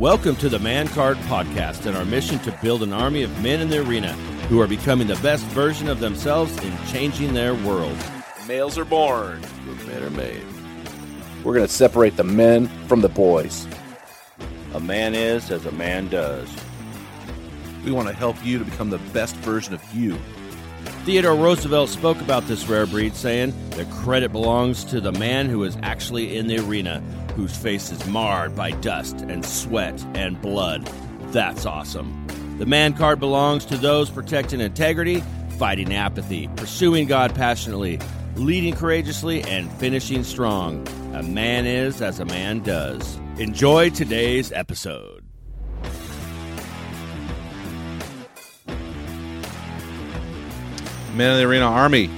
Welcome to the Man Card Podcast and our mission to build an army of men in the arena who are becoming the best version of themselves in changing their world. Males are born, but men are made. We're going to separate the men from the boys. A man is as a man does. We want to help you to become the best version of you. Theodore Roosevelt spoke about this rare breed, saying, The credit belongs to the man who is actually in the arena, whose face is marred by dust and sweat and blood. That's awesome. The man card belongs to those protecting integrity, fighting apathy, pursuing God passionately, leading courageously, and finishing strong. A man is as a man does. Enjoy today's episode. Men in the Arena Army,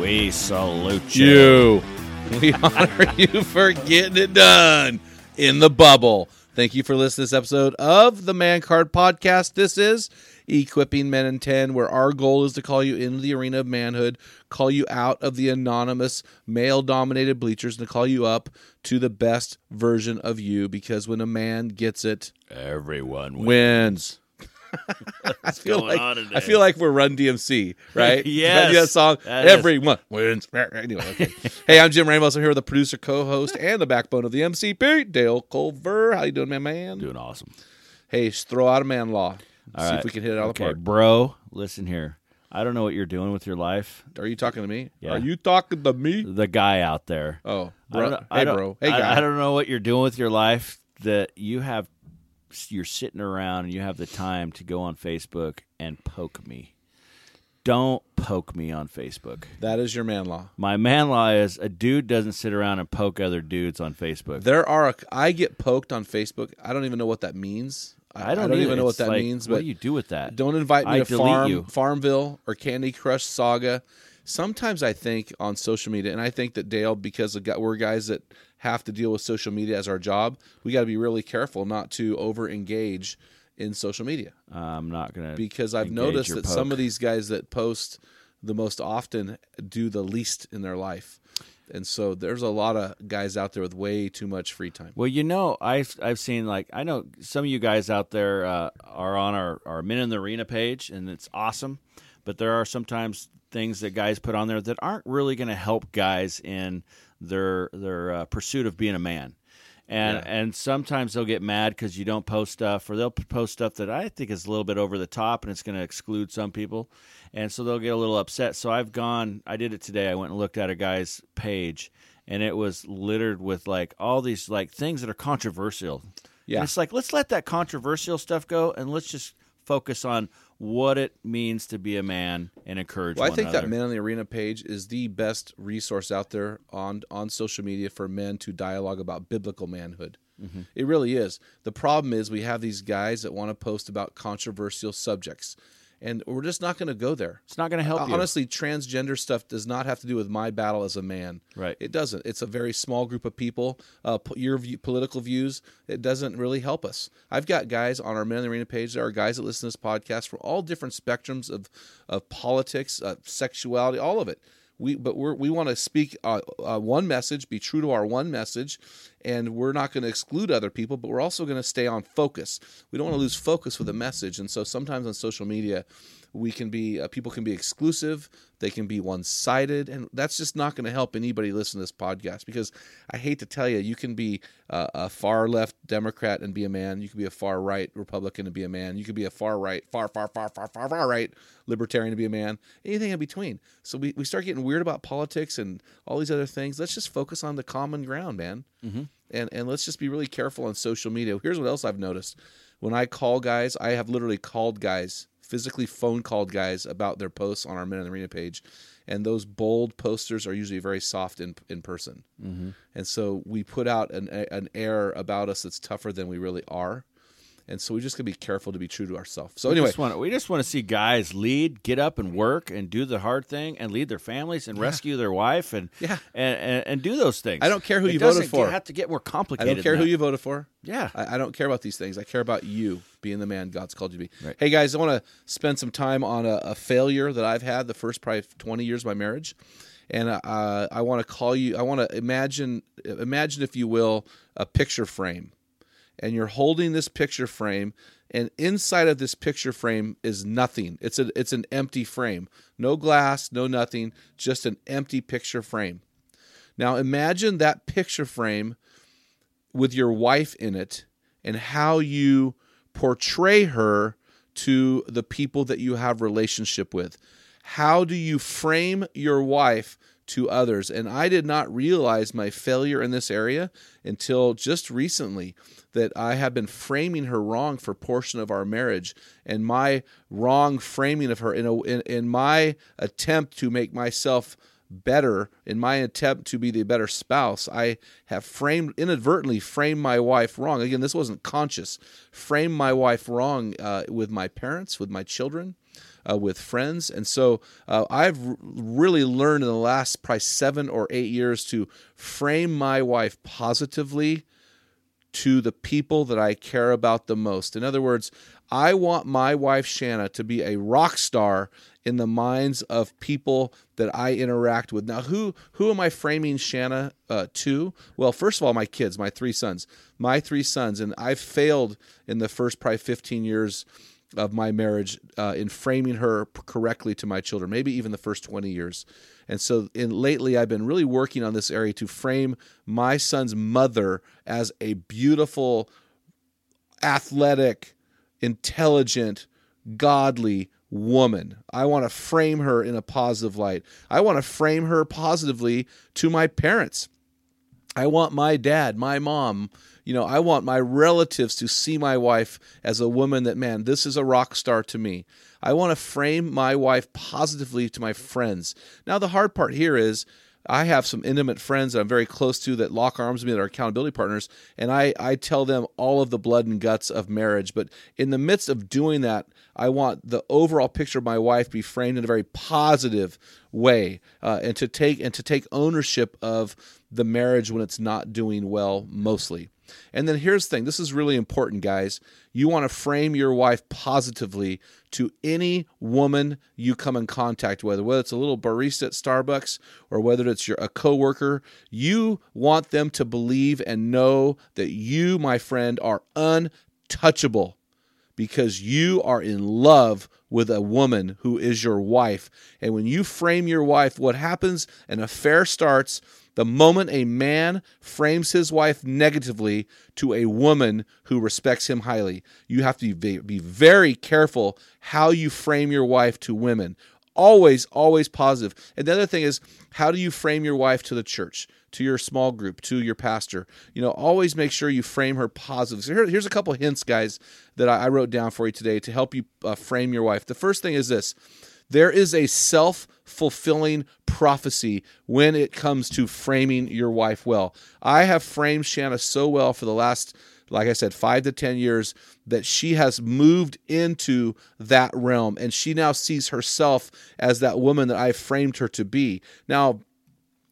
We salute you. you. We honor you for getting it done in the bubble. Thank you for listening to this episode of the Man Card Podcast. This is Equipping Men in 10, where our goal is to call you into the arena of manhood, call you out of the anonymous male dominated bleachers, and to call you up to the best version of you because when a man gets it, Everyone wins. wins. I feel like? I feel like we're Run DMC, right? Yes. that song. Everyone wins. Anyway, okay. hey, I'm Jim Ramos. I'm here with the producer, co-host, and the backbone of the MCP, Dale Culver. How you doing, my man? Doing awesome. Hey, throw out a man law. All See right. if we can hit it out of the park. bro. Listen here. I don't know what you're doing with your life. Are you talking to me? Yeah. Are you talking to me? The guy out there. Oh, I bro. I hey, bro. Hey, I, guy. I don't know what you're doing with your life that you have. You're sitting around and you have the time to go on Facebook and poke me. Don't poke me on Facebook. that is your man law. My man law is a dude doesn't sit around and poke other dudes on Facebook. There are. A, I get poked on Facebook. I don't even know what that means. I don't, even know what that like, means. What But do you do with that? Don't invite me I to Farm you. Farmville or Candy Crush Saga. Sometimes I think on social media, and I think that Dale, because we're guys that have to deal with social media as our job, we got to be really careful not to over engage in social media. I'm not gonna Because I've noticed that some of these guys that post the most often do the least in their life, and so there's a lot of guys out there with way too much free time. Well, you know, I've I've seen like I know some of you guys out there uh, are on our our Men in the Arena page, and it's awesome. But there are sometimes things that guys put on there that aren't really going to help guys in their their uh, pursuit of being a man. And Yeah. and sometimes they'll get mad because you don't post stuff, or they'll post stuff that I think is a little bit over the top, and it's going to exclude some people, and so they'll get a little upset. So I've gone, I did it today. I went and looked at a guy's page, and it was littered with like all these like things that are controversial. Yeah. And it's like let's let that controversial stuff go, and let's just focus on what it means to be a man and encourage. Well, I think that. Men in the Arena page is the best resource out there on on social media for men to dialogue about biblical manhood. Mm-hmm. It really is. The problem is we have these guys that want to post about controversial subjects, and we're just not going to go there. It's not going to help you. Honestly, transgender stuff does not have to do with my battle as a man. Right. It doesn't. It's a very small group of people. Uh, your view, political views, it doesn't really help us. I've got guys on our Men in the Arena page. There are guys that listen to this podcast from all different spectrums of of politics, uh, sexuality, all of it. We, but we're, we want to speak uh, uh, one message, be true to our one message, and we're not going to exclude other people, but we're also going to stay on focus. We don't want to lose focus with a message, and so sometimes on social media, we can be uh, people can be exclusive they can be one sided, and that's just not going to help anybody listen to this podcast because I hate to tell you, you can be uh, a far left Democrat and be a man. You can be a far right Republican and be a man. You could be a far right, far, far, far, far, far, far right libertarian to be a man. Anything in between. So we, we start getting weird about politics and all these other things. Let's just focus on the common ground, man. Mm-hmm. And, and let's just be really careful on social media. Here's what else I've noticed. When I call guys, I have literally called guys physically phone called guys about their posts on our Men in the Arena page, and those bold posters are usually very soft in in person, mm-hmm. and so we put out an an air about us that's tougher than we really are. And so we just gotta be careful to be true to ourselves. So we anyway, just we just want to see guys lead, get up and work, and do the hard thing, and lead their families, and yeah. rescue their wife, and yeah, and, and, and, do those things. I don't care who it you voted for. Get, have to get more complicated. I don't care who you voted for. Yeah, I, I, don't care about these things. I care about you being the man God's called you to be. Right. Hey guys, I want to spend some time on a, a, failure that I've had the first probably twenty years of my marriage and uh, I want to call you. I want to imagine, imagine if you will, a picture frame, and you're holding this picture frame, and inside of this picture frame is nothing. It's a it's an empty frame. No glass, no nothing, just an empty picture frame. Now imagine that picture frame with your wife in it and how you portray her to the people that you have relationship with. How do you frame your wife to others. And I did not realize my failure in this area until just recently that I have been framing her wrong for portion of our marriage. And my wrong framing of her in, a, in, in my attempt to make myself better in my attempt to be the better spouse i have framed inadvertently framed my wife wrong again this wasn't conscious framed my wife wrong uh, with my parents with my children uh, with friends. And so uh, I've really learned in the last probably seven or eight years to frame my wife positively to the people that I care about the most. In other words, I want my wife Shanna to be a rock star in the minds of people that I interact with. Now, who who am I framing Shanna uh, to? Well, first of all, my kids, my three sons, my three sons, and I've failed in the first probably 15 years of my marriage uh, in framing her correctly to my children, maybe even the first 20 years. And so in lately I've been really working on this area to frame my son's mother as a beautiful, athletic, intelligent, godly woman. I want to frame her in a positive light. I want to frame her positively to my parents. I want my dad, my mom, you know, I want my relatives to see my wife as a woman that, man, this is a rock star to me. I want to frame my wife positively to my friends. Now, the hard part here is I have some intimate friends that I'm very close to that lock arms with me that are accountability partners, and I, I tell them all of the blood and guts of marriage. But in the midst of doing that, I want the overall picture of my wife be framed in a very positive way, uh, and to take and to take ownership of the marriage when it's not doing well, mostly. And then here's the thing this is really important, guys. You want to frame your wife positively to any woman you come in contact with, whether it's a little barista at Starbucks or whether it's your, a coworker. You want them to believe and know that you, my friend, are untouchable because you are in love with a woman who is your wife. And when you frame your wife, what happens? An affair starts the moment a man frames his wife negatively to a woman who respects him highly. You have to be, very careful how you frame your wife to women. Always, always positive. And the other thing is, how do you frame your wife to the church, to your small group, to your pastor? You know, always make sure you frame her positive. So here, here's a couple hints, guys, that I, I, wrote down for you today to help you uh, frame your wife. The first thing is this there is a self fulfilling prophecy when it comes to framing your wife well. I have framed Shanna so well for the last, like I said, five to 10 years that she has moved into that realm and she now sees herself as that woman that I framed her to be. Now,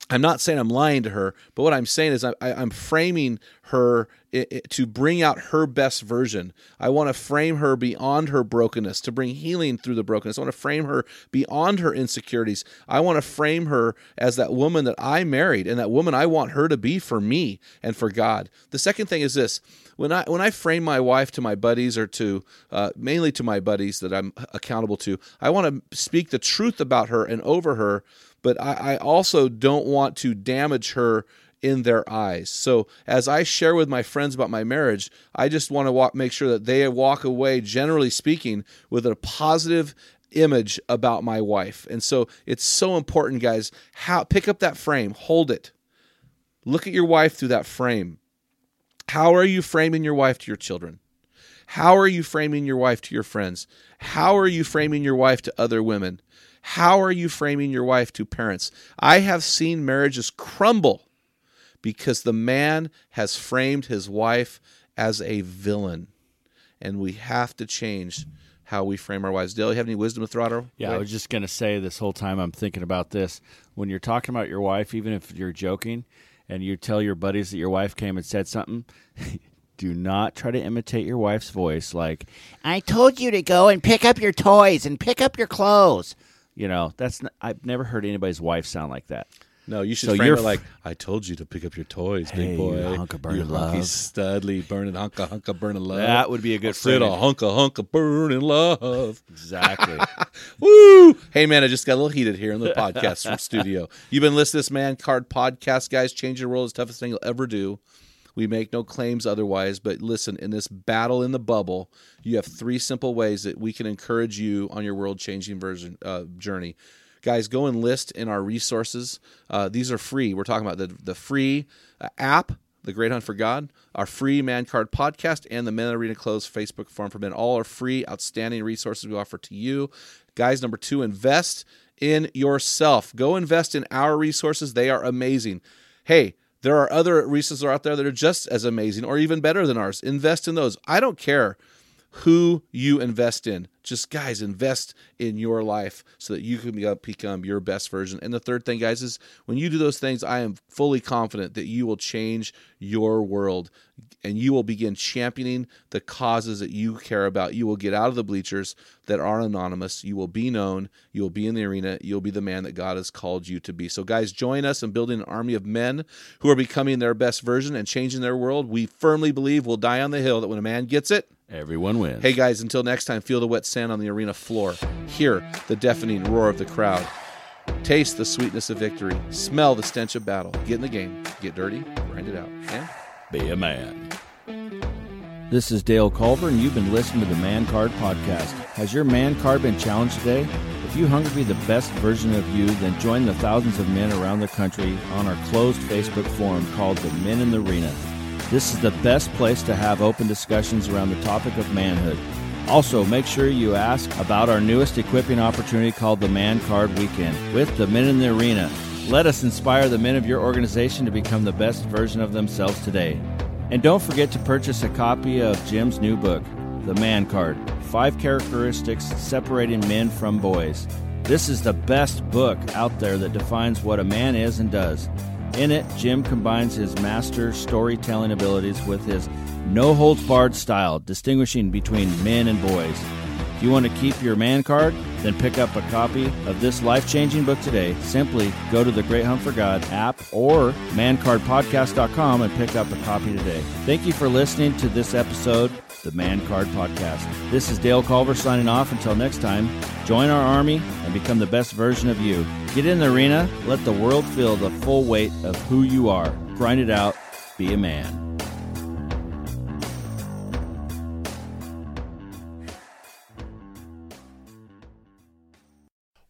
I'm not saying I'm lying to her, but what I'm saying is I, I'm framing her i- i- to bring out her best version. I want to frame her beyond her brokenness, to bring healing through the brokenness. I want to frame her beyond her insecurities. I want to frame her as that woman that I married and that woman I want her to be for me and for God. The second thing is this when I when I frame my wife to my buddies or to uh, mainly to my buddies that I'm accountable to, I want to speak the truth about her and over her, but I, I also don't want to damage her in their eyes. So as I share with my friends about my marriage, I just want to walk, make sure that they walk away, generally speaking, with a positive image about my wife. And so it's so important, guys. How pick up that frame, hold it, look at your wife through that frame. How are you framing your wife to your children? How are you framing your wife to your friends? How are you framing your wife to other women? How are you framing your wife to parents? I have seen marriages crumble because the man has framed his wife as a villain. And we have to change how we frame our wives. Dale, you have any wisdom to throw out? our Yeah, I was just going to say this whole time I'm thinking about this. When you're talking about your wife, even if you're joking and you tell your buddies that your wife came and said something, do not try to imitate your wife's voice like, I told you to go and pick up your toys and pick up your clothes. You know, that's not, I've never heard anybody's wife sound like that. No, you should So frame it like, I told you to pick up your toys, Hey, big boy. you hunk of burning you hunky love." studly, burning hunka hunka burning love. That would be a good said a hunka hunka burning love. Exactly. Woo! Hey man, I just got a little heated here in the podcast from studio. You've been listening to this man card podcast, guys. Change your world is the toughest thing you'll ever do. We make no claims otherwise, but listen, in this battle in the bubble, you have three simple ways that we can encourage you on your world changing version uh, journey. Guys, go and list in our resources. Uh, these are free. We're talking about the the free uh, app, the Great Hunt for God, our free Man Card podcast, and the Men Arena Clothes Facebook Forum for Men. All are free, outstanding resources we offer to you. Guys, number two, invest in yourself. Go invest in our resources. They are amazing. Hey, there are other resources out there that are just as amazing or even better than ours. Invest in those. I don't care who you invest in. Just guys, invest in your life so that you can become your best version. And the third thing, guys, is when you do those things, I am fully confident that you will change your world and you will begin championing the causes that you care about. You will get out of the bleachers that are anonymous. You will be known. You will be in the arena. You'll be the man that God has called you to be. So, guys, join us in building an army of men who are becoming their best version and changing their world. We firmly believe we'll die on the hill that when a man gets it, Everyone wins. Hey guys, until next time, feel the wet sand on the arena floor. Hear the deafening roar of the crowd. Taste the sweetness of victory. Smell the stench of battle. Get in the game. Get dirty. Grind it out. And Be a man. This is Dale Culver, and you've been listening to the Man Card Podcast. Has your man card been challenged today? If you hunger to be the best version of you, then join the thousands of men around the country on our closed Facebook forum called The Men in the Arena. This is the best place to have open discussions around the topic of manhood. Also, make sure you ask about our newest equipping opportunity called the Man Card Weekend with the Men in the Arena. Let us inspire the men of your organization to become the best version of themselves today. And don't forget to purchase a copy of Jim's new book, The Man Card Five Characteristics Separating Men from Boys. This is the best book out there that defines what a man is and does. In it, Jim combines his master storytelling abilities with his no holds barred style, distinguishing between men and boys. If you want to keep your man card, then pick up a copy of this life changing book today. Simply go to the Great Hunt for God app or mancardpodcast.com and pick up a copy today. Thank you for listening to this episode, the Man Card Podcast. This is Dale Culver signing off. Until next time, join our army and become the best version of you. Get in the arena, let the world feel the full weight of who you are. Grind it out, be a man.